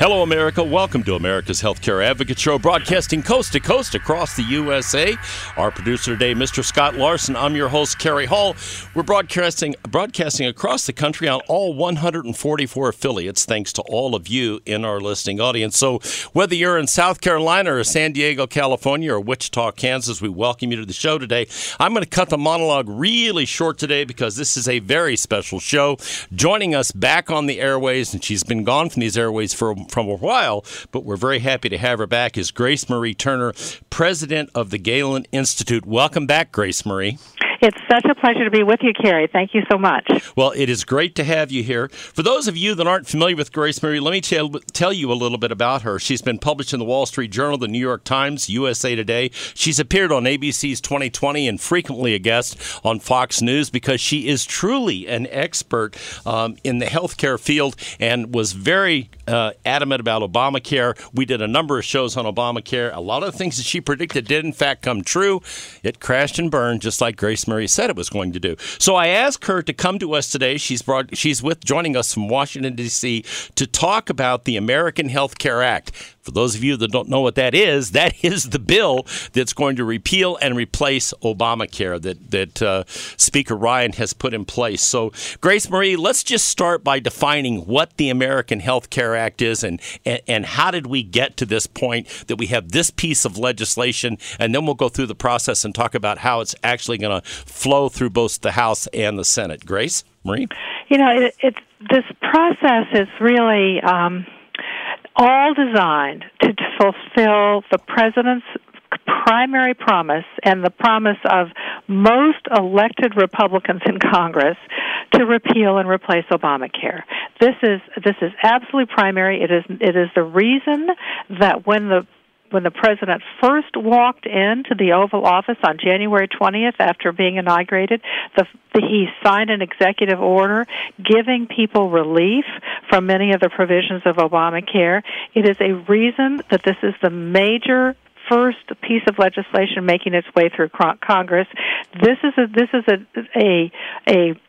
Hello, America. Welcome to America's Healthcare Advocate Show, broadcasting coast to coast across the USA. Our producer today, Mr. Scott Larson. I'm your host, Carrie Hall. We're broadcasting broadcasting across the country on all 144 affiliates, thanks to all of you in our listening audience. So, whether you're in South Carolina or San Diego, California, or Wichita, Kansas, we welcome you to the show today. I'm going to cut the monologue really short today because this is a very special show. Joining us back on the airways, and she's been gone from these airways for from a while, but we're very happy to have her back, is Grace Marie Turner, president of the Galen Institute. Welcome back, Grace Marie. It's such a pleasure to be with you, Carrie. Thank you so much. Well, it is great to have you here. For those of you that aren't familiar with Grace Marie, let me tell, tell you a little bit about her. She's been published in the Wall Street Journal, the New York Times, USA Today. She's appeared on ABC's 2020 and frequently a guest on Fox News because she is truly an expert um, in the healthcare field and was very uh, adamant about Obamacare. We did a number of shows on Obamacare. A lot of the things that she predicted did, in fact, come true. It crashed and burned, just like Grace Marie said it was going to do. So I asked her to come to us today. She's brought, she's with joining us from Washington D.C. to talk about the American Health Care Act. For those of you that don't know what that is, that is the bill that's going to repeal and replace Obamacare that that uh, Speaker Ryan has put in place. So, Grace Marie, let's just start by defining what the American Health Care Act is and, and and how did we get to this point that we have this piece of legislation, and then we'll go through the process and talk about how it's actually going to flow through both the House and the Senate. Grace Marie, you know, it, it's this process is really. Um, all designed to fulfill the president's primary promise and the promise of most elected Republicans in Congress to repeal and replace Obamacare. This is this is absolutely primary. It is it is the reason that when the when the president first walked into the Oval Office on January 20th after being inaugurated, the, the, he signed an executive order giving people relief from many of the provisions of Obamacare. It is a reason that this is the major first piece of legislation making its way through Congress. This is a this is a a a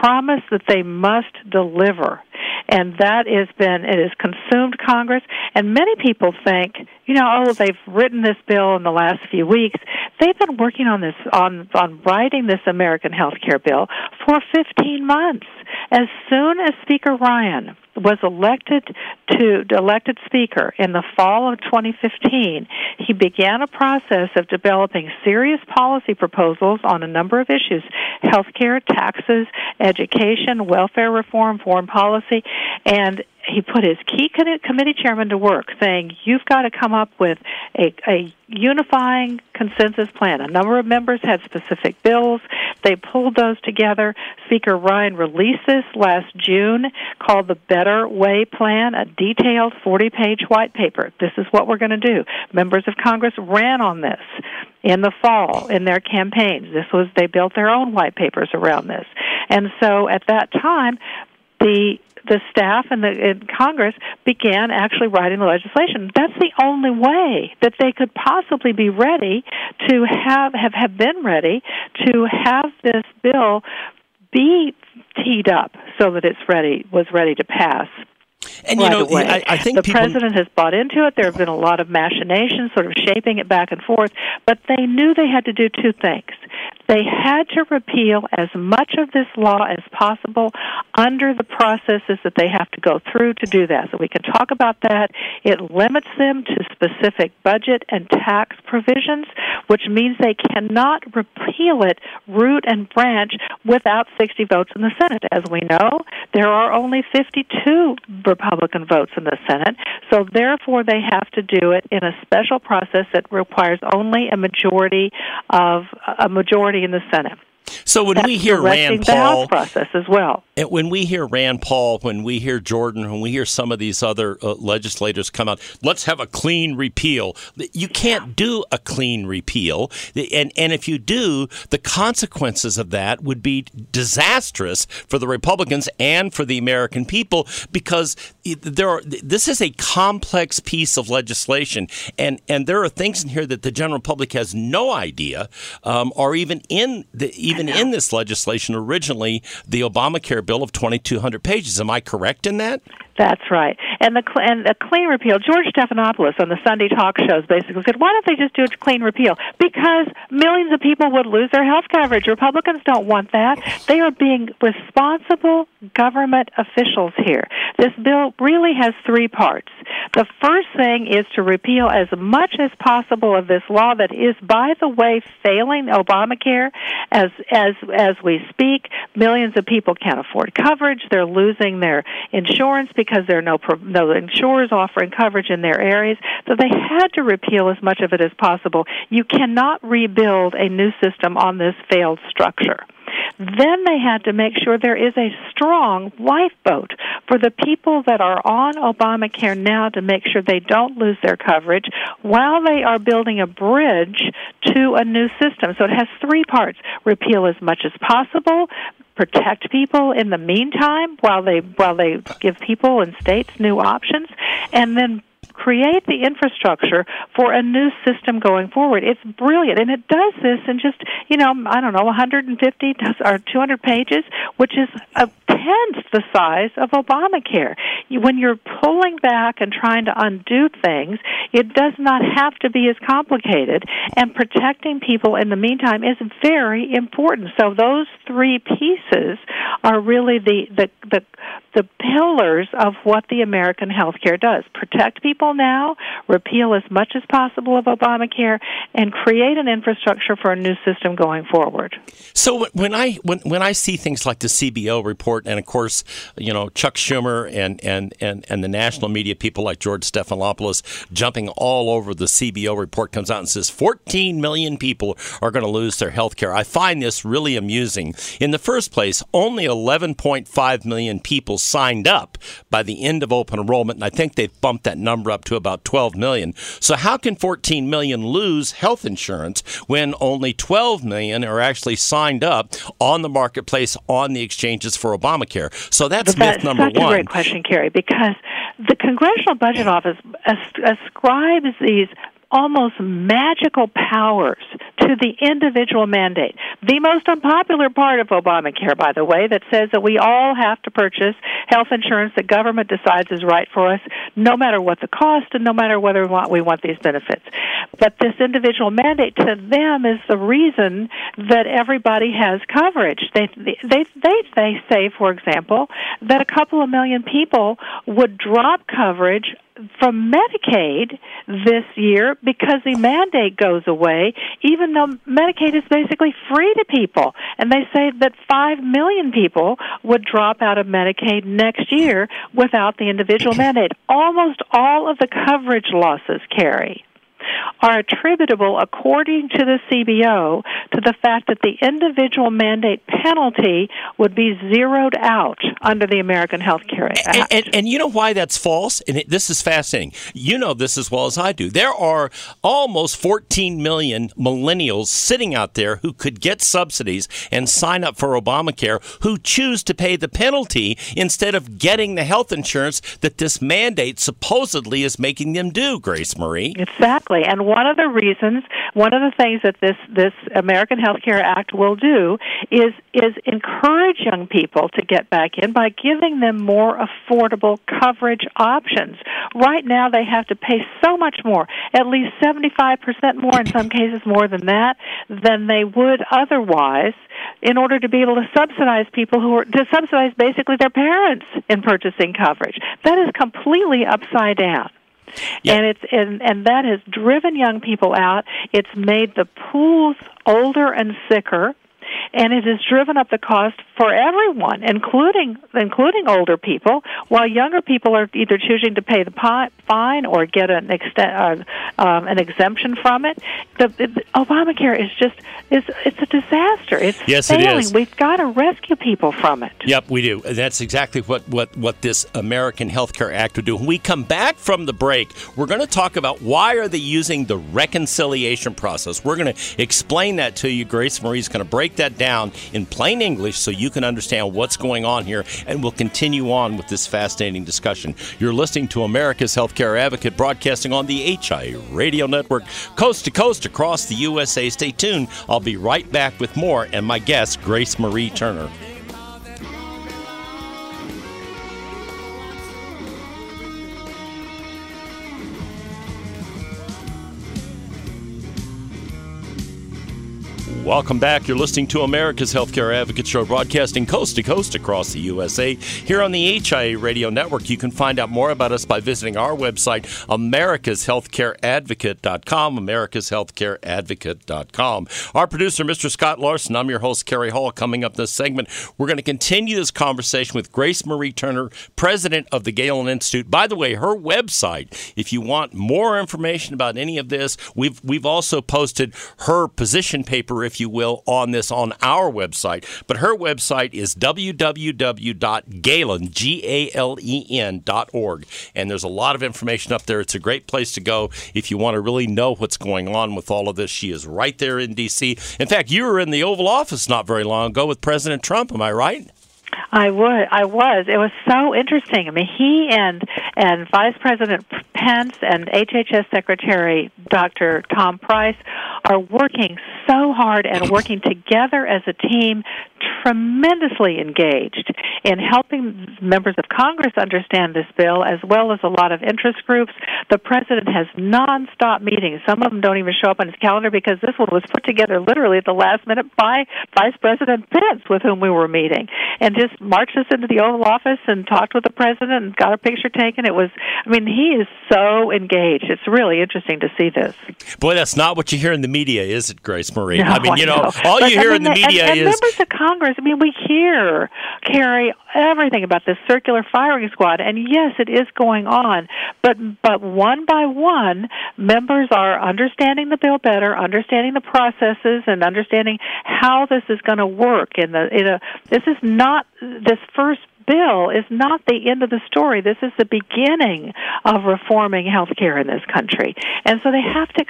promise that they must deliver and that has been it has consumed Congress. And many people think, you know, oh, they've written this bill in the last few weeks. They've been working on this on on writing this American health care bill for 15 months. As soon as Speaker Ryan was elected to elected speaker. In the fall of 2015, he began a process of developing serious policy proposals on a number of issues: healthcare, taxes, education, welfare reform, foreign policy, and he put his key committee chairman to work saying, You've got to come up with a, a unifying consensus plan. A number of members had specific bills. They pulled those together. Speaker Ryan released this last June called the Better Way Plan, a detailed 40 page white paper. This is what we're going to do. Members of Congress ran on this in the fall in their campaigns. This was, they built their own white papers around this. And so at that time, the the staff and the and Congress began actually writing the legislation. That's the only way that they could possibly be ready to have have, have been ready to have this bill be teed up so that it's ready was ready to pass. And right you know, away. I, I think the people, president has bought into it. There have been a lot of machinations, sort of shaping it back and forth. But they knew they had to do two things. They had to repeal as much of this law as possible under the processes that they have to go through to do that. So we can talk about that. It limits them to specific budget and tax provisions, which means they cannot repeal it root and branch without 60 votes in the Senate. As we know, there are only 52 Republican votes in the Senate, so therefore they have to do it in a special process that requires only a majority of a majority in the Senate. So when That's we hear Rand Paul, the House process as well. And when we hear Rand Paul, when we hear Jordan, when we hear some of these other uh, legislators come out, let's have a clean repeal. You can't do a clean repeal, and and if you do, the consequences of that would be disastrous for the Republicans and for the American people because there are. This is a complex piece of legislation, and and there are things in here that the general public has no idea, um, or even in the even in this legislation originally the Obamacare bill of 2,200 pages. Am I correct in that? That's right. And the and a clean repeal. George Stephanopoulos on the Sunday talk shows basically said, "Why don't they just do a clean repeal? Because millions of people would lose their health coverage. Republicans don't want that. They are being responsible government officials here. This bill really has three parts. The first thing is to repeal as much as possible of this law that is, by the way, failing Obamacare as as as we speak. Millions of people can't afford coverage. They're losing their insurance because there are no no insurers offering coverage in their areas. So they had to repeal as much of it as possible. You cannot rebuild a new system on this failed structure. Then they had to make sure there is a strong lifeboat for the people that are on Obamacare now to make sure they don't lose their coverage while they are building a bridge to a new system. So it has three parts repeal as much as possible, protect people in the meantime while they while they give people and states new options. And then create the infrastructure for a new system going forward. It's brilliant, and it does this in just you know I don't know 150 or 200 pages, which is a tenth the size of Obamacare. When you're pulling back and trying to undo things, it does not have to be as complicated, and protecting people in the meantime is very important. So those three pieces are really the the the, the pillars of what the American healthcare does: protect people now, repeal as much as possible of Obamacare, and create an infrastructure for a new system going forward. So when I when when I see things like the CBO report, and of course, you know Chuck Schumer and and and and the national media people like George Stephanopoulos jumping all over the CBO report comes out and says 14 million people are going to lose their health care. I find this really amusing. In the first place, only 11.5 million people signed up by the end of open enrollment, and I think they've bumped that number up to about 12 million. So how can 14 million lose health insurance when only 12 million are actually signed up on the marketplace on the exchanges for Obamacare? So that's But myth number such one. a great question, Kerry, because the Congressional Budget Office as- ascribes these almost magical powers to the individual mandate. The most unpopular part of Obamacare, by the way, that says that we all have to purchase health insurance that government decides is right for us, no matter what the cost and no matter whether we want, we want these benefits. But this individual mandate to them is the reason that everybody has coverage. They they they they say, for example, that a couple of million people would drop coverage from Medicaid this year because the mandate goes away, even though Medicaid is basically free to people. And they say that 5 million people would drop out of Medicaid next year without the individual mandate. Almost all of the coverage losses carry are attributable, according to the CBO, to the fact that the individual mandate penalty would be zeroed out under the American Health Care Act. And, and, and you know why that's false? And it, this is fascinating. You know this as well as I do. There are almost 14 million millennials sitting out there who could get subsidies and sign up for Obamacare who choose to pay the penalty instead of getting the health insurance that this mandate supposedly is making them do, Grace Marie. Exactly. Exactly. And one of the reasons, one of the things that this this American Health Care Act will do is is encourage young people to get back in by giving them more affordable coverage options. Right now they have to pay so much more, at least 75% more in some cases more than that than they would otherwise in order to be able to subsidize people who are to subsidize basically their parents in purchasing coverage. That is completely upside down. Yeah. And it's and, and that has driven young people out. It's made the pools older and sicker and it has driven up the cost for everyone, including including older people, while younger people are either choosing to pay the fine or get an extent, uh, um, an exemption from it. The, the, Obamacare is just is it's a disaster. It's yes, failing. it is. We've got to rescue people from it. Yep, we do. That's exactly what what what this American Health Care Act would do. When we come back from the break, we're going to talk about why are they using the reconciliation process. We're going to explain that to you. Grace Marie's going to break that down in plain English so you can understand what's going on here, and we'll continue on with this fascinating discussion. You're listening to America's Healthcare Advocate broadcasting on the HIA Radio Network, coast to coast across the USA. Stay tuned. I'll be right back with more and my guest, Grace Marie Turner. Welcome back. You're listening to America's Healthcare Advocate Show, broadcasting coast to coast across the USA. Here on the HIA Radio Network, you can find out more about us by visiting our website, americashealthcareadvocate.com, americashealthcareadvocate.com. Our producer, Mr. Scott Larson, I'm your host, Kerry Hall. Coming up this segment, we're going to continue this conversation with Grace Marie Turner, president of the Galen Institute. By the way, her website, if you want more information about any of this, we've we've also posted her position paper, if you will, on this on our website. But her website is www.galen, G-A-L-E-N dot org. And there's a lot of information up there. It's a great place to go if you want to really know what's going on with all of this. She is right there in D.C. In fact, you were in the Oval Office not very long ago with President Trump. Am I right? I would. I was. It was so interesting. I mean, he and and Vice President Pence and HHS Secretary Dr. Tom Price are working so hard and working together as a team, tremendously engaged in helping members of Congress understand this bill, as well as a lot of interest groups. The president has nonstop meetings. Some of them don't even show up on his calendar because this one was put together literally at the last minute by Vice President Pence, with whom we were meeting, and just marched us into the Oval Office and talked with the president and got a picture taken. It was, I mean, he is so engaged. It's really interesting to see this. Boy, that's not what you hear in the media, is it, Grace Marie? No, I mean, you know, know. all but, you hear I in the media and, and is members of Congress. I mean, we hear Kerry everything about this circular firing squad, and yes, it is going on. But but one by one, members are understanding the bill better, understanding the processes, and understanding how this is going to work. In the in a this is not this first bill is not the end of the story. This is the beginning of reforming health care in this country. And so they have to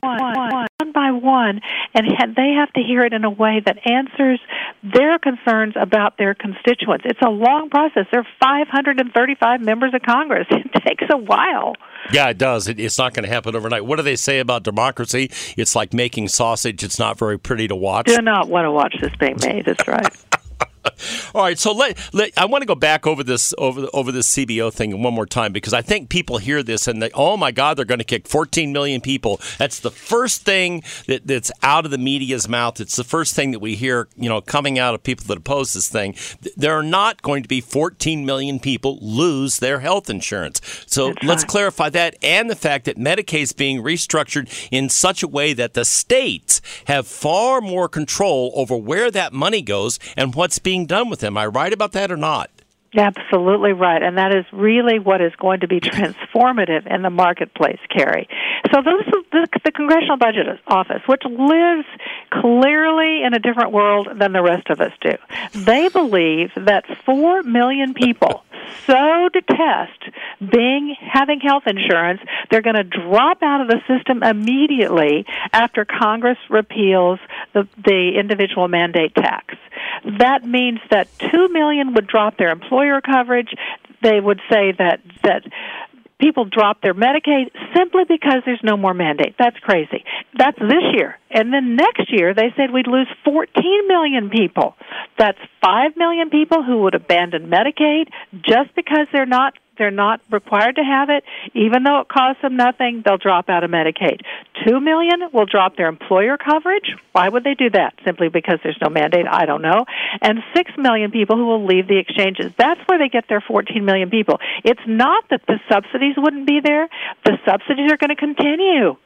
one, one by one, and they have to hear it in a way that answers their concerns about their constituents. It's a long process. There are 535 members of Congress. It takes a while. Yeah, it does. It, it's not going to happen overnight. What do they say about democracy? It's like making sausage. It's not very pretty to watch. Do not want to watch this being made. That's right. All right, so let, let I want to go back over this over over this CBO thing one more time because I think people hear this and they oh my God they're going to kick 14 million people. That's the first thing that, that's out of the media's mouth. It's the first thing that we hear you know coming out of people that oppose this thing. There are not going to be 14 million people lose their health insurance. So That's let's right. clarify that and the fact that Medicaid is being restructured in such a way that the states have far more control over where that money goes and what's being done with them. Am I right about that or not? Absolutely right, and that is really what is going to be transformative in the marketplace, Carrie. So this is the, the Congressional Budget Office, which lives clearly in a different world than the rest of us do. They believe that four million people so detest being having health insurance, they're going to drop out of the system immediately after Congress repeals the, the individual mandate tax. That means that two million would drop their employer coverage. They would say that that people drop their Medicaid simply because there's no more mandate. That's crazy. That's this year. And then next year, they said we'd lose 14 million people. That's 5 million people who would abandon Medicaid just because they're not they're not required to have it, even though it costs them nothing, they'll drop out of Medicaid. Two million will drop their employer coverage. Why would they do that? Simply because there's no mandate? I don't know. And six million people who will leave the exchanges. That's where they get their 14 million people. It's not that the subsidies wouldn't be there. The subsidies are going to continue.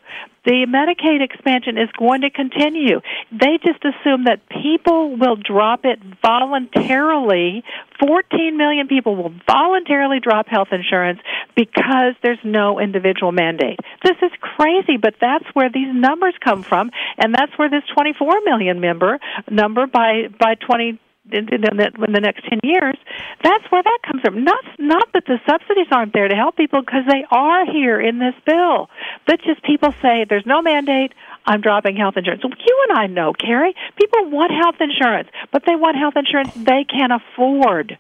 The Medicaid expansion is going to continue. They just assume that people will drop it voluntarily. 14 million people will voluntarily drop health insurance because there's no individual mandate. This is crazy, but that's where these numbers come from, and that's where this 24 million member number by by 20 in the, in the next 10 years, that's where that comes from. Not, not that the subsidies aren't there to help people, because they are here in this bill. But just people say, there's no mandate, I'm dropping health insurance. You and I know, Carrie, people want health insurance, but they want health insurance they can afford.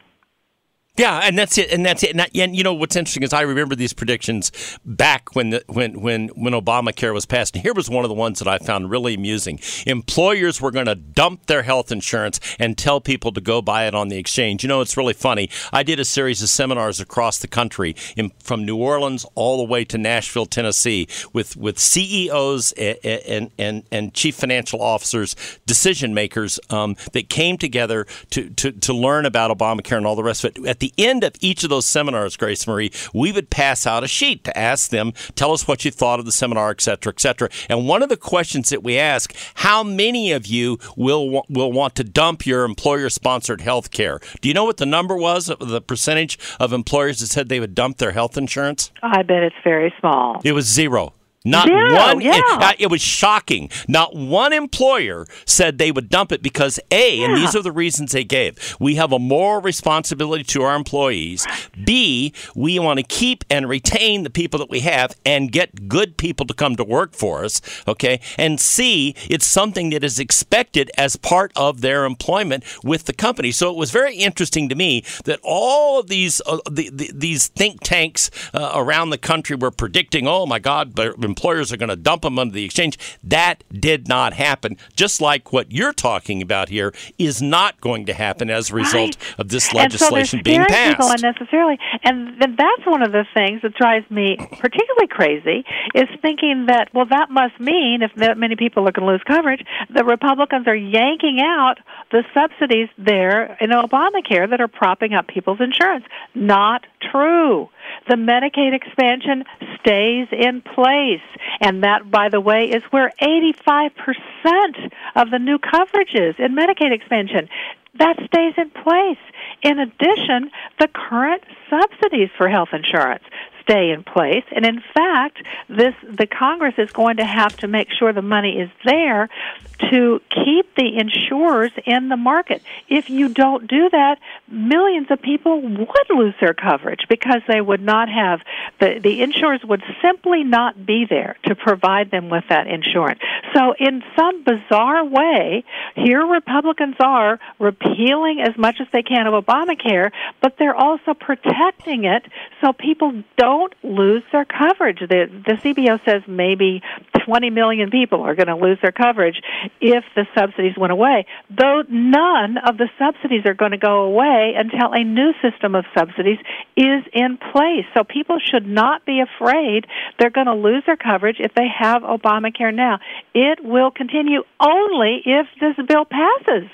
Yeah, and that's it, and that's it. And, and, you know what's interesting is I remember these predictions back when the, when when when Obamacare was passed. And here was one of the ones that I found really amusing. Employers were going to dump their health insurance and tell people to go buy it on the exchange. You know, it's really funny. I did a series of seminars across the country, in, from New Orleans all the way to Nashville, Tennessee, with with CEOs and and and, and chief financial officers, decision makers um, that came together to, to to learn about Obamacare and all the rest of it. At the end of each of those seminars, Grace Marie, we would pass out a sheet to ask them, tell us what you thought of the seminar, et cetera, et cetera. And one of the questions that we ask, how many of you will will want to dump your employer-sponsored health care? Do you know what the number was, the percentage of employers that said they would dump their health insurance? I bet it's very small. It was zero. Not Zero, one. yeah. It, it, was shocking. Not one employer said they would dump it because a, yeah. and these are the reasons they gave. We have a moral responsibility to our employees. B, we want to keep and retain the people that we have and get good people to come to work for us. Okay, and C, it's something that is expected as part of their employment with the company. So it was very interesting to me that all of these uh, the, the, these think tanks uh, around the country were predicting, oh my God, but employers are going to dump them under the exchange. That did not happen. Just like what you're talking about here is not going to happen as a result right. of this legislation and so being passed. People unnecessarily, and that's one of the things that drives me particularly crazy is thinking that well, that must mean if that many people are going to lose coverage, the Republicans are yanking out the subsidies there in Obamacare that are propping up people's insurance. Not true. The Medicaid expansion stays in place. And that, by the way, is where 85% of the new coverage is in Medicaid expansion. That stays in place. In addition, the current subsidies for health insurance stay in place. And in fact, this the Congress is going to have to make sure the money is there to keep the insurers in the market. If you don't do that, millions of people would lose their coverage because they would not have the the insurers would simply not be there to provide them with that insurance. So in some bizarre way, here Republicans are repealing as much as they can of Obamacare, but they're also protecting it so people don't lose their coverage. The the CBO says maybe 20 million people are going to lose their coverage if the subsidies went away. Though none of the subsidies are going to go away until a new system of subsidies is in place. So people should not be afraid they're going to lose their coverage if they have Obamacare now. It will continue only if this bill passes.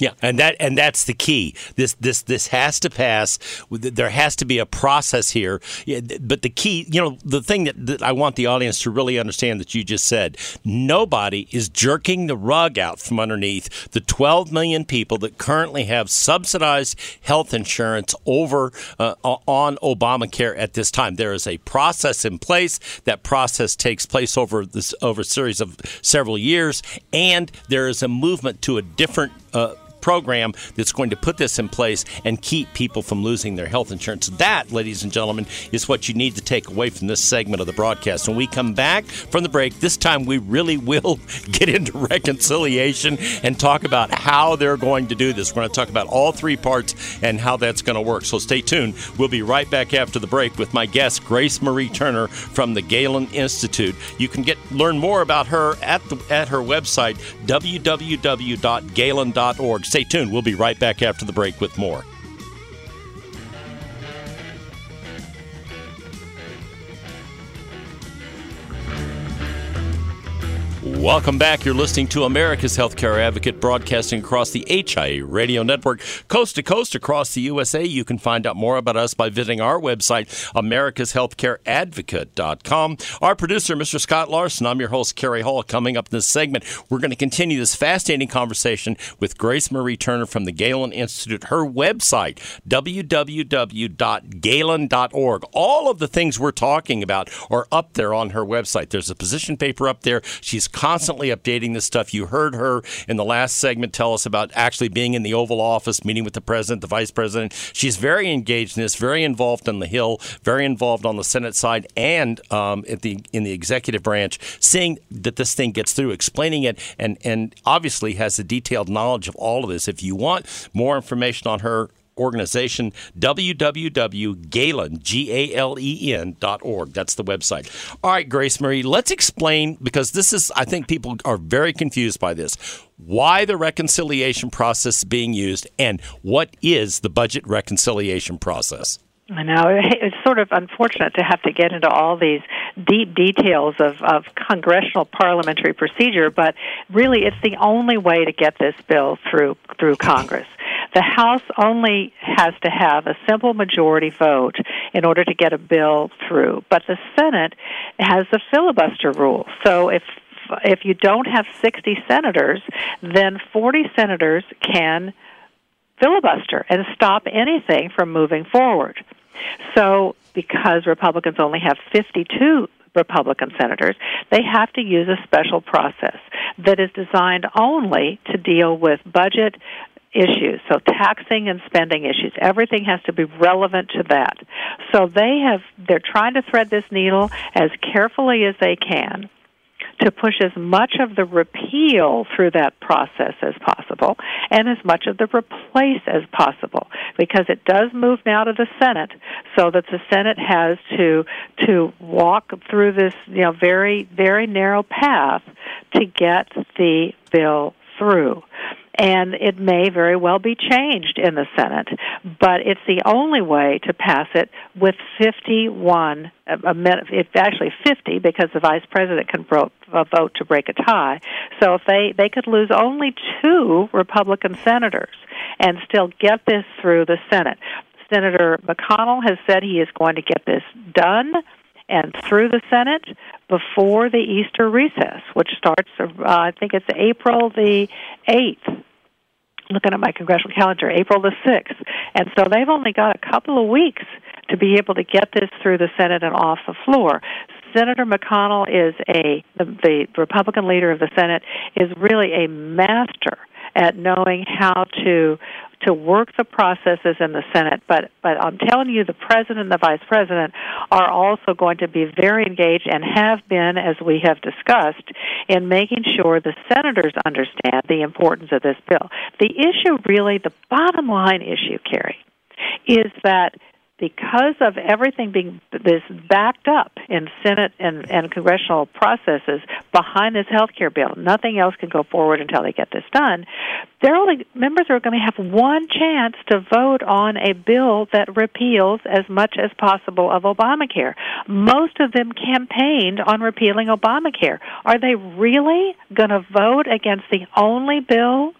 Yeah, and that and that's the key. This this this has to pass. There has to be a process here. But the key, you know, the thing that, that I want the audience to really understand that you just said, nobody is jerking the rug out from underneath the 12 million people that currently have subsidized health insurance over uh, on Obamacare at this time. There is a process in place. That process takes place over this over a series of several years, and there is a movement to a different. Uh, program that's going to put this in place and keep people from losing their health insurance. That, ladies and gentlemen, is what you need to take away from this segment of the broadcast. When we come back from the break, this time we really will get into reconciliation and talk about how they're going to do this. We're going to talk about all three parts and how that's going to work. So stay tuned. We'll be right back after the break with my guest, Grace Marie Turner from the Galen Institute. You can get learn more about her at the, at her website www.galen.org. Stay tuned. We'll be right back after the break with more. Welcome back. You're listening to America's Healthcare Advocate broadcasting across the HIA radio network, coast to coast across the USA. You can find out more about us by visiting our website, americashealthcareadvocate.com. Our producer, Mr. Scott Larson, I'm your host, Kerry Hall. Coming up in this segment, we're going to continue this fascinating conversation with Grace Marie Turner from the Galen Institute. Her website, www.galen.org. All of the things we're talking about are up there on her website. There's a position paper up there. She's constantly updating this stuff. You heard her in the last segment tell us about actually being in the Oval Office, meeting with the president, the vice president. She's very engaged in this, very involved on the Hill, very involved on the Senate side, and um, at the in the executive branch, seeing that this thing gets through, explaining it, and and obviously has a detailed knowledge of all of this. If you want more information on her, organization, www.galen. That's the website. All right, Grace Marie, let's explain, because this is, I think people are very confused by this, why the reconciliation process is being used and what is the budget reconciliation process? I know it's sort of unfortunate to have to get into all these deep details of, of congressional parliamentary procedure, but really it's the only way to get this bill through through Congress. The House only has to have a simple majority vote in order to get a bill through, but the Senate has the filibuster rule. So if if you don't have 60 senators, then 40 senators can filibuster and stop anything from moving forward. So, because Republicans only have 52 Republican senators, they have to use a special process that is designed only to deal with budget issues. So taxing and spending issues. Everything has to be relevant to that. So they have they're trying to thread this needle as carefully as they can to push as much of the repeal through that process as possible and as much of the replace as possible because it does move now to the Senate so that the Senate has to to walk through this you know very very narrow path to get the bill through and it may very well be changed in the Senate, but it's the only way to pass it with 51, it's actually 50 because the vice president can vote, vote to break a tie. So if they, they could lose only two Republican senators and still get this through the Senate. Senator McConnell has said he is going to get this done and through the Senate before the Easter recess, which starts, uh, I think it's April the 8th looking at my congressional calendar, April the 6th. And so they've only got a couple of weeks to be able to get this through the Senate and off the floor. Senator McConnell is a the, the Republican leader of the Senate is really a master at knowing how to to work the processes in the Senate. But but I'm telling you, the president and the vice president are also going to be very engaged and have been, as we have discussed, in making sure the senators understand the importance of this bill. The issue, really, the bottom line issue, Carrie, is that because of everything being this backed up in Senate and, and congressional processes behind this health care bill, nothing else can go forward until they get this done. Their only members are going to have one chance to vote on a bill that repeals as much as possible of Obamacare. Most of them campaigned on repealing Obamacare. Are they really going to vote against the only bill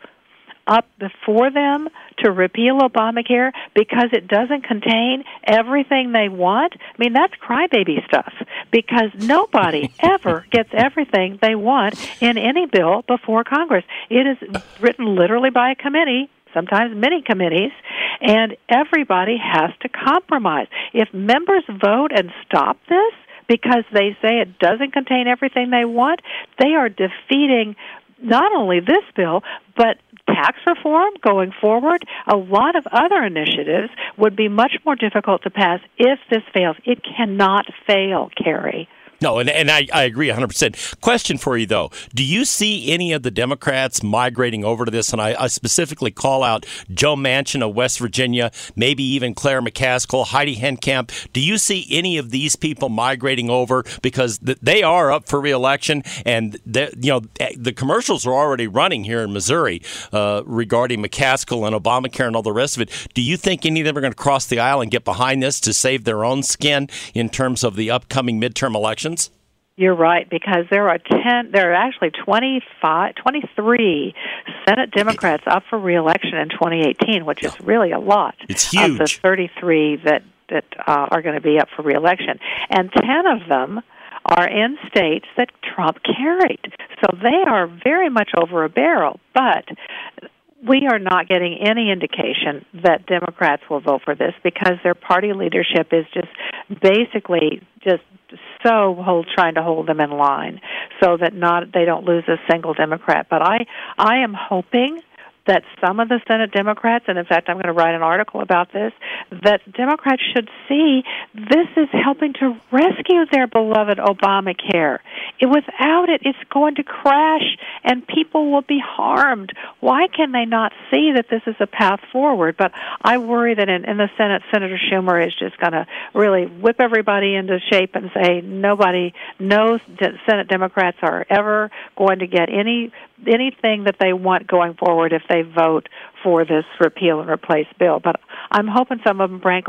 up before them to repeal Obamacare because it doesn't contain everything they want? I mean, that's crybaby stuff because nobody ever gets everything they want in any bill before Congress. It is written literally by a committee sometimes many committees, and everybody has to compromise. If members vote and stop this because they say it doesn't contain everything they want, they are defeating not only this bill, but tax reform going forward, a lot of other initiatives would be much more difficult to pass if this fails. It cannot fail, Carrie. No, and, and I, I agree 100%. Question for you, though. Do you see any of the Democrats migrating over to this? And I, I specifically call out Joe Manchin of West Virginia, maybe even Claire McCaskill, Heidi Heitkamp. Do you see any of these people migrating over? Because th- they are up for reelection, and you know the commercials are already running here in Missouri uh, regarding McCaskill and Obamacare and all the rest of it. Do you think any of them are going to cross the aisle and get behind this to save their own skin in terms of the upcoming midterm elections? You're right because there are 10 there are actually 25 23 Senate Democrats up for reelection in 2018, which is really a lot. It's huge. Of the 33 that that uh, are going to be up for reelection. And 10 of them are in states that Trump carried. So they are very much over a barrel, but we are not getting any indication that Democrats will vote for this because their party leadership is just basically just so hold trying to hold them in line so that not they don't lose a single Democrat. But I I am hoping that some of the Senate Democrats, and in fact, I'm going to write an article about this, that Democrats should see this is helping to rescue their beloved Obamacare. It, without it, it's going to crash and people will be harmed. Why can they not see that this is a path forward? But I worry that in, in the Senate, Senator Schumer is just going to really whip everybody into shape and say nobody, no Senate Democrats are ever going to get any anything that they want going forward if they vote for this repeal and replace bill. But I'm hoping some of them break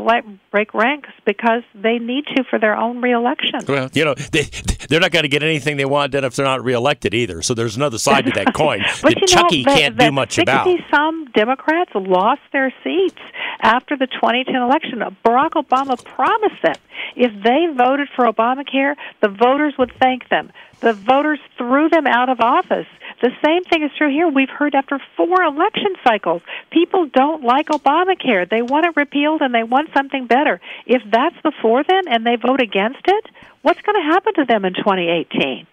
break ranks because they need to for their own reelection. Well, you know, they, they're not going to get anything they want done if they're not reelected either. So there's another side to that coin but that Chucky know, can't do much about. Some Democrats lost their seats after the 2010 election. Barack Obama promised them if they voted for Obamacare, the voters would thank them. The voters threw them out of office. The same thing is true here. We've heard after four election cycles, people don't like Obamacare. They want it repealed and they want something better. If that's before then and they vote against it, what's going to happen to them in 2018?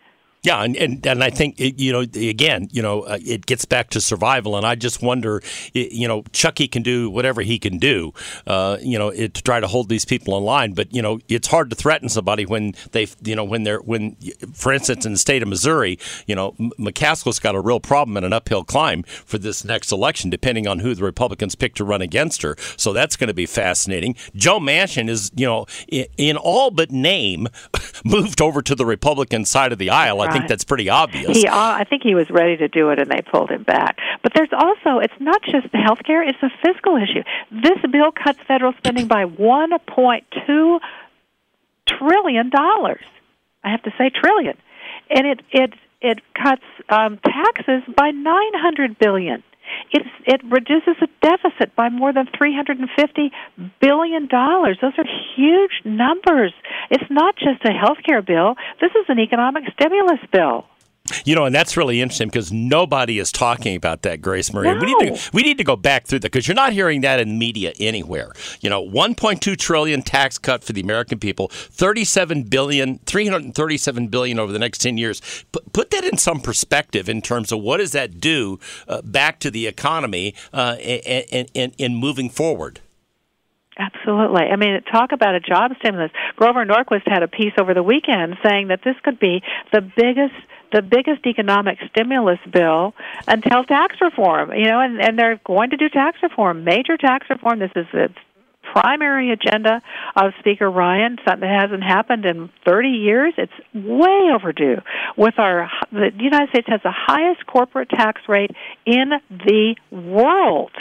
Yeah, and, and, and I think it, you know again, you know, uh, it gets back to survival, and I just wonder, you know, Chucky can do whatever he can do, uh, you know, it, to try to hold these people in line. But you know, it's hard to threaten somebody when they, you know, when they're when, for instance, in the state of Missouri, you know, McCaskill's got a real problem and an uphill climb for this next election, depending on who the Republicans pick to run against her. So that's going to be fascinating. Joe Manchin is, you know, in, in all but name, moved over to the Republican side of the aisle. Right. I think that's pretty obvious. He, uh, I think he was ready to do it, and they pulled him back. But there's also, it's not just the health care; it's a fiscal issue. This bill cuts federal spending by 1.2 trillion dollars. I have to say trillion, and it it it cuts um, taxes by 900 billion. It's, it reduces the deficit by more than $350 billion. Those are huge numbers. It's not just a health care bill. This is an economic stimulus bill. You know, and that's really interesting because nobody is talking about that, Grace Marie. No. We need to we need to go back through that because you're not hearing that in media anywhere. You know, 1.2 trillion tax cut for the American people, 37 billion, 337 billion over the next 10 years. Put, put that in some perspective in terms of what does that do uh, back to the economy uh, and, and, and moving forward. Absolutely. I mean, talk about a job stimulus. Grover Norquist had a piece over the weekend saying that this could be the biggest the biggest economic stimulus bill until tax reform. You know, and, and they're going to do tax reform, major tax reform. This is the primary agenda of Speaker Ryan, something that hasn't happened in 30 years. It's way overdue. With our, the United States has the highest corporate tax rate in the world.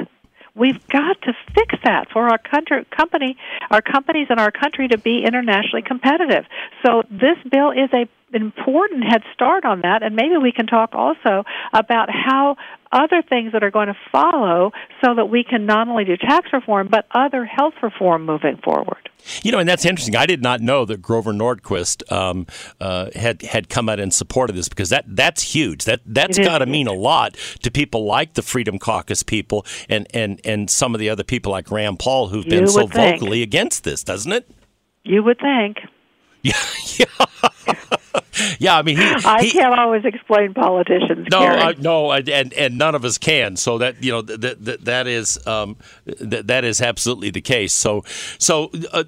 We've got to fix that for our country, company, our companies and our country to be internationally competitive. So this bill is a important head start on that, and maybe we can talk also about how other things that are going to follow so that we can not only do tax reform but other health reform moving forward. You know, and that's interesting. I did not know that Grover Norquist um, uh, had had come out in support of this because that that's huge. That that's got to mean a lot to people like the Freedom Caucus people and and and some of the other people like Rand Paul who've been so think. vocally against this, doesn't it? You would think. Yeah, yeah. yeah, I mean, he, I he, can't always explain politicians. No, uh, no, and and none of us can. So that you know that that, that is um, that that is absolutely the case. So so. Uh,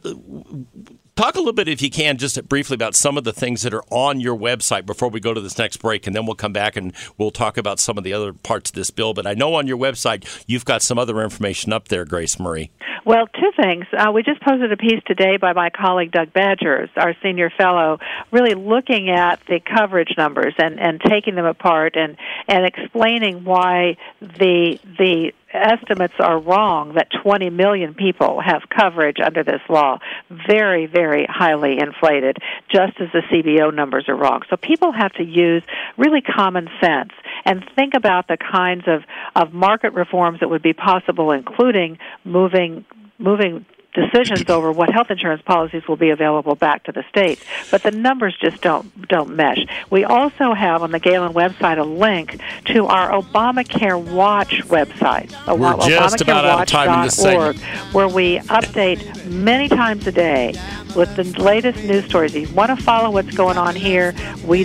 Talk a little bit, if you can, just briefly about some of the things that are on your website before we go to this next break, and then we'll come back and we'll talk about some of the other parts of this bill. But I know on your website you've got some other information up there, Grace Marie. Well, two things. Uh, we just posted a piece today by my colleague Doug Badgers, our senior fellow, really looking at the coverage numbers and, and taking them apart and, and explaining why the the estimates are wrong that 20 million people have coverage under this law. Very, very highly inflated, just as the CBO numbers are wrong. So people have to use really common sense and think about the kinds of, of market reforms that would be possible, including moving moving decisions over what health insurance policies will be available back to the states. But the numbers just don't don't mesh. We also have on the Galen website a link to our Obamacare Watch website. Uh, We're just about out of time in this segment. Where we update many times a day with the latest news stories. If you want to follow what's going on here, we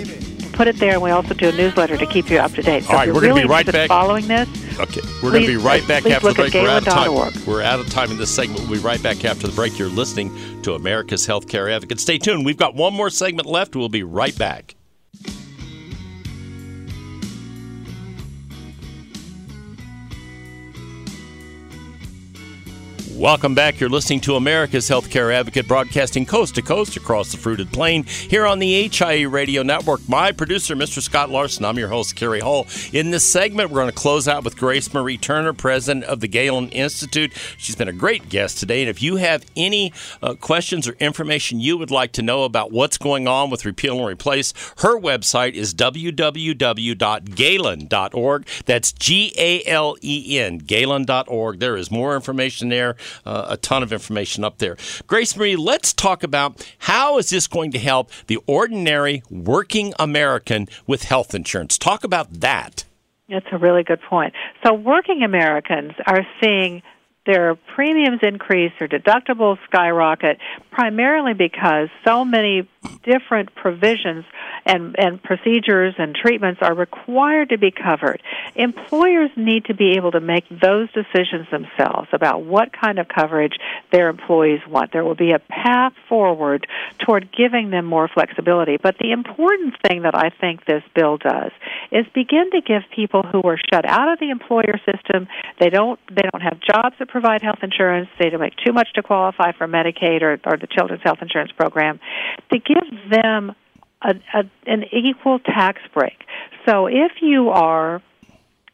put it there, and we also do a newsletter to keep you up to date. So All right, if we're you're going really to be right back. Following this, Okay, we're going to be right uh, back after the break. We're out of time. We're out of time in this segment. We'll be right back after the break. You're listening to America's Healthcare Advocate. Stay tuned. We've got one more segment left. We'll be right back. Welcome back. You're listening to America's Healthcare Advocate, broadcasting coast to coast across the fruited plain here on the HIE Radio Network. My producer, Mr. Scott Larson. I'm your host, Kerry Hall. In this segment, we're going to close out with Grace Marie Turner, president of the Galen Institute. She's been a great guest today. And if you have any uh, questions or information you would like to know about what's going on with Repeal and Replace, her website is www.galen.org. That's G A L E N, galen.org. There is more information there, uh, a ton of information up there. Grace Marie, let's talk about how is this going to help the ordinary working American with health insurance. Talk about that. That's a really good point. So, working Americans are seeing their premiums increase, their deductibles skyrocket, primarily because so many different provisions and, and procedures and treatments are required to be covered. Employers need to be able to make those decisions themselves about what kind of coverage their employees want. There will be a path forward toward giving them more flexibility. But the important thing that I think this bill does is begin to give people who are shut out of the employer system, they don't they don't have jobs that provide health insurance, they make too much to qualify for Medicaid or, or the Children's Health Insurance Program, to give them a, a, an equal tax break. So if you are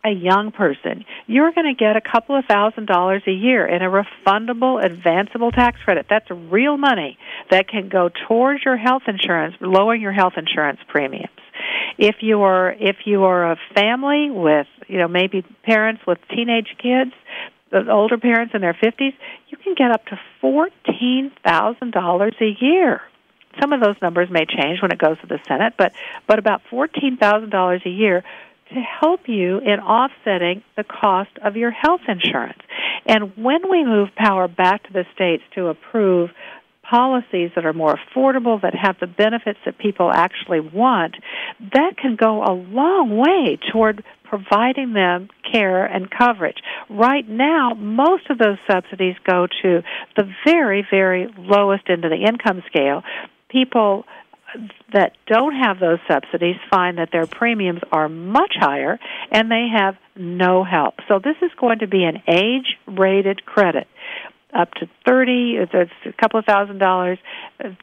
a young person, you're going to get a couple of thousand dollars a year in a refundable, advanceable tax credit. That's real money that can go towards your health insurance, lowering your health insurance premiums. If you are if you are a family with you know maybe parents with teenage kids, the older parents in their fifties, you can get up to fourteen thousand dollars a year some of those numbers may change when it goes to the Senate, but but about fourteen thousand dollars a year to help you in offsetting the cost of your health insurance. And when we move power back to the states to approve policies that are more affordable, that have the benefits that people actually want, that can go a long way toward providing them care and coverage. Right now, most of those subsidies go to the very, very lowest end of the income scale. People that don't have those subsidies find that their premiums are much higher and they have no help. So this is going to be an age rated credit up to 30 it's a couple of thousand dollars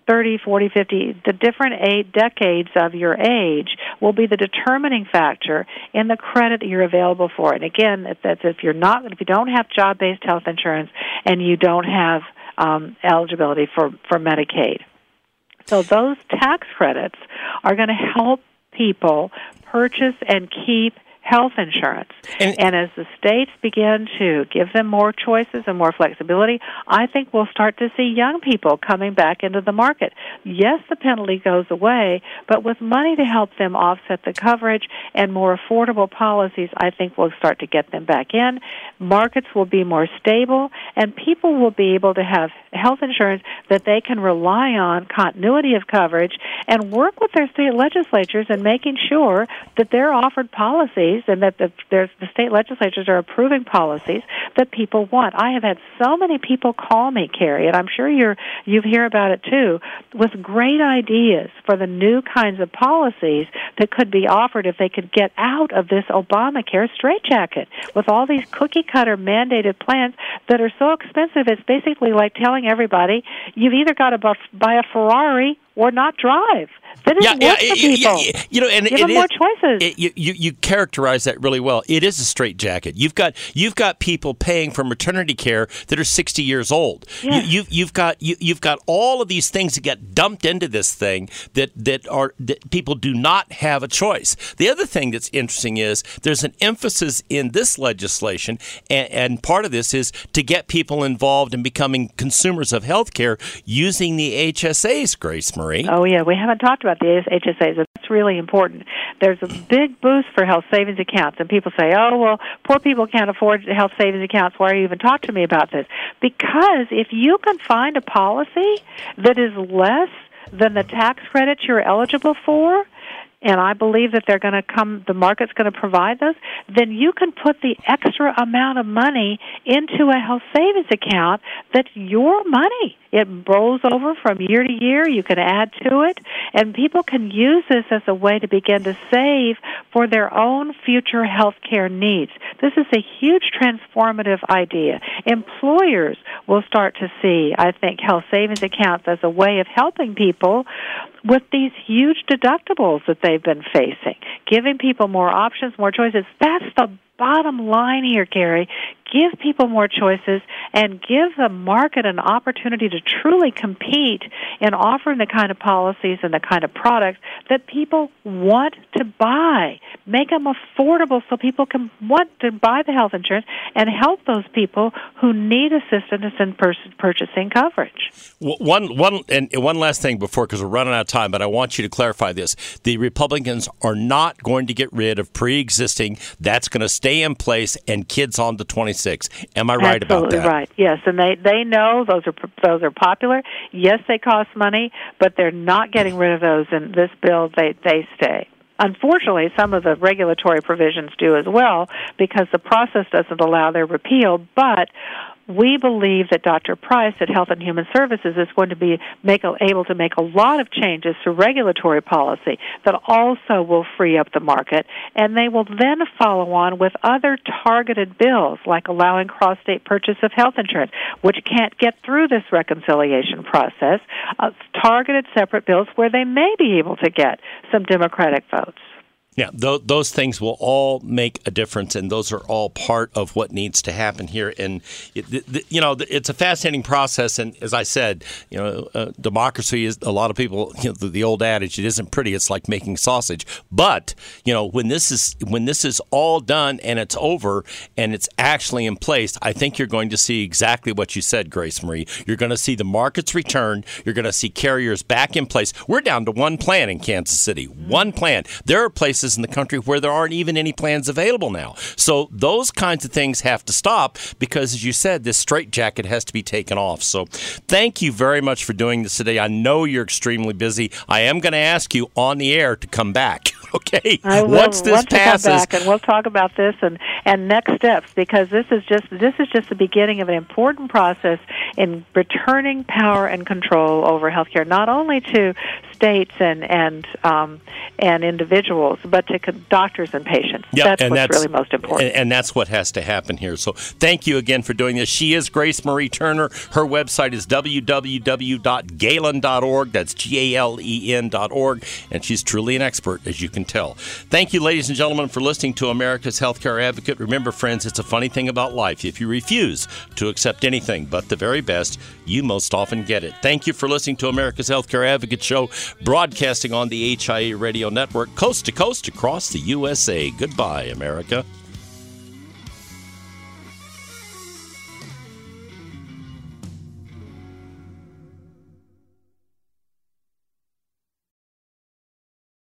thirty, forty, fifty. the different eight decades of your age will be the determining factor in the credit that you're available for and again that's if you're not if you don't have job based health insurance and you don't have um, eligibility for for medicaid so those tax credits are going to help people purchase and keep health insurance. And- And, as the states begin to give them more choices and more flexibility, I think we'll start to see young people coming back into the market. Yes, the penalty goes away, but with money to help them offset the coverage and more affordable policies, I think we'll start to get them back in. Markets will be more stable, and people will be able to have health insurance that they can rely on, continuity of coverage, and work with their state legislatures in making sure that they're offered policies and that the, there's, the state legislatures are approving policies that people want. I have had so many people call me, Carrie, and I'm sure you're you hear about it too, with great ideas for the new kinds of policies that could be offered if they could get out of this Obamacare straitjacket with all these cookie cutter mandated plans that are so expensive. It's basically like telling everybody you've either got to buy a Ferrari or not drive. That doesn't work for yeah, people. yeah, you know, and Give it them more choices. it- you, you you characterize that really well. It is a straitjacket. You've got you've got people paying for maternity care that are sixty years old. Yes. You, you you've got you, you've got all of these things that get dumped into this thing that that are that people do not have a choice. The other thing that's interesting is there's an emphasis in this legislation, and, and part of this is to get people involved in becoming consumers of health care using the HSAs. Grace Marie. Oh yeah, we haven't talked about the HSAs. but That's really important. There's a big boost for health savings accounts, and people say, "Oh well, poor people can't afford health savings accounts. Why are you even talking to me about this?" Because if you can find a policy that is less than the tax credits you're eligible for, and I believe that they're going to come, the market's going to provide those, then you can put the extra amount of money into a health savings account that's your money. It rolls over from year to year. You can add to it, and people can use this as a way to begin to save for their own future health care needs. This is a huge transformative idea. Employers will start to see, I think, health savings accounts as a way of helping people with these huge deductibles that they've been facing, giving people more options, more choices. That's the bottom line here, Gary. Give people more choices and give the market an opportunity to truly compete in offering the kind of policies and the kind of products that people want to buy. Make them affordable so people can want to buy the health insurance and help those people who need assistance in pur- purchasing coverage. One, one, and one last thing before, because we're running out of time, but I want you to clarify this: the Republicans are not going to get rid of pre-existing. That's going to stay in place, and kids on to 26. Am I right Absolutely about that? right. Yes, and they they know those are those are popular. Yes, they cost money, but they're not getting rid of those in this bill. They they stay. Unfortunately, some of the regulatory provisions do as well because the process doesn't allow their repeal, but we believe that Dr. Price at Health and Human Services is going to be make, able to make a lot of changes to regulatory policy that also will free up the market, and they will then follow on with other targeted bills like allowing cross-state purchase of health insurance, which can't get through this reconciliation process. Uh, targeted separate bills where they may be able to get some Democratic votes. Yeah, th- those things will all make a difference, and those are all part of what needs to happen here. And it, you know, it's a fascinating process. And as I said, you know, uh, democracy is a lot of people. You know, the, the old adage, "It isn't pretty; it's like making sausage." But you know, when this is when this is all done and it's over and it's actually in place, I think you're going to see exactly what you said, Grace Marie. You're going to see the markets return. You're going to see carriers back in place. We're down to one plan in Kansas City. One plan. There are places in the country where there aren't even any plans available now. So those kinds of things have to stop because, as you said, this straitjacket has to be taken off. So thank you very much for doing this today. I know you're extremely busy. I am going to ask you on the air to come back. Okay. I will Once this want to come back, and we'll talk about this and and next steps because this is just this is just the beginning of an important process in returning power and control over healthcare, not only to states and and um, and individuals, but to doctors and patients. Yep, that's and what's that's really most important. And, and that's what has to happen here. So thank you again for doing this. She is Grace Marie Turner. Her website is www.galen.org. That's G A L E N.org. And she's truly an expert, as you can tell. Thank you, ladies and gentlemen, for listening to America's Healthcare Advocate. Remember, friends, it's a funny thing about life. If you refuse to accept anything but the very best, you most often get it. Thank you for listening to America's Healthcare Advocate Show. Broadcasting on the HIA radio network coast to coast across the USA. Goodbye, America.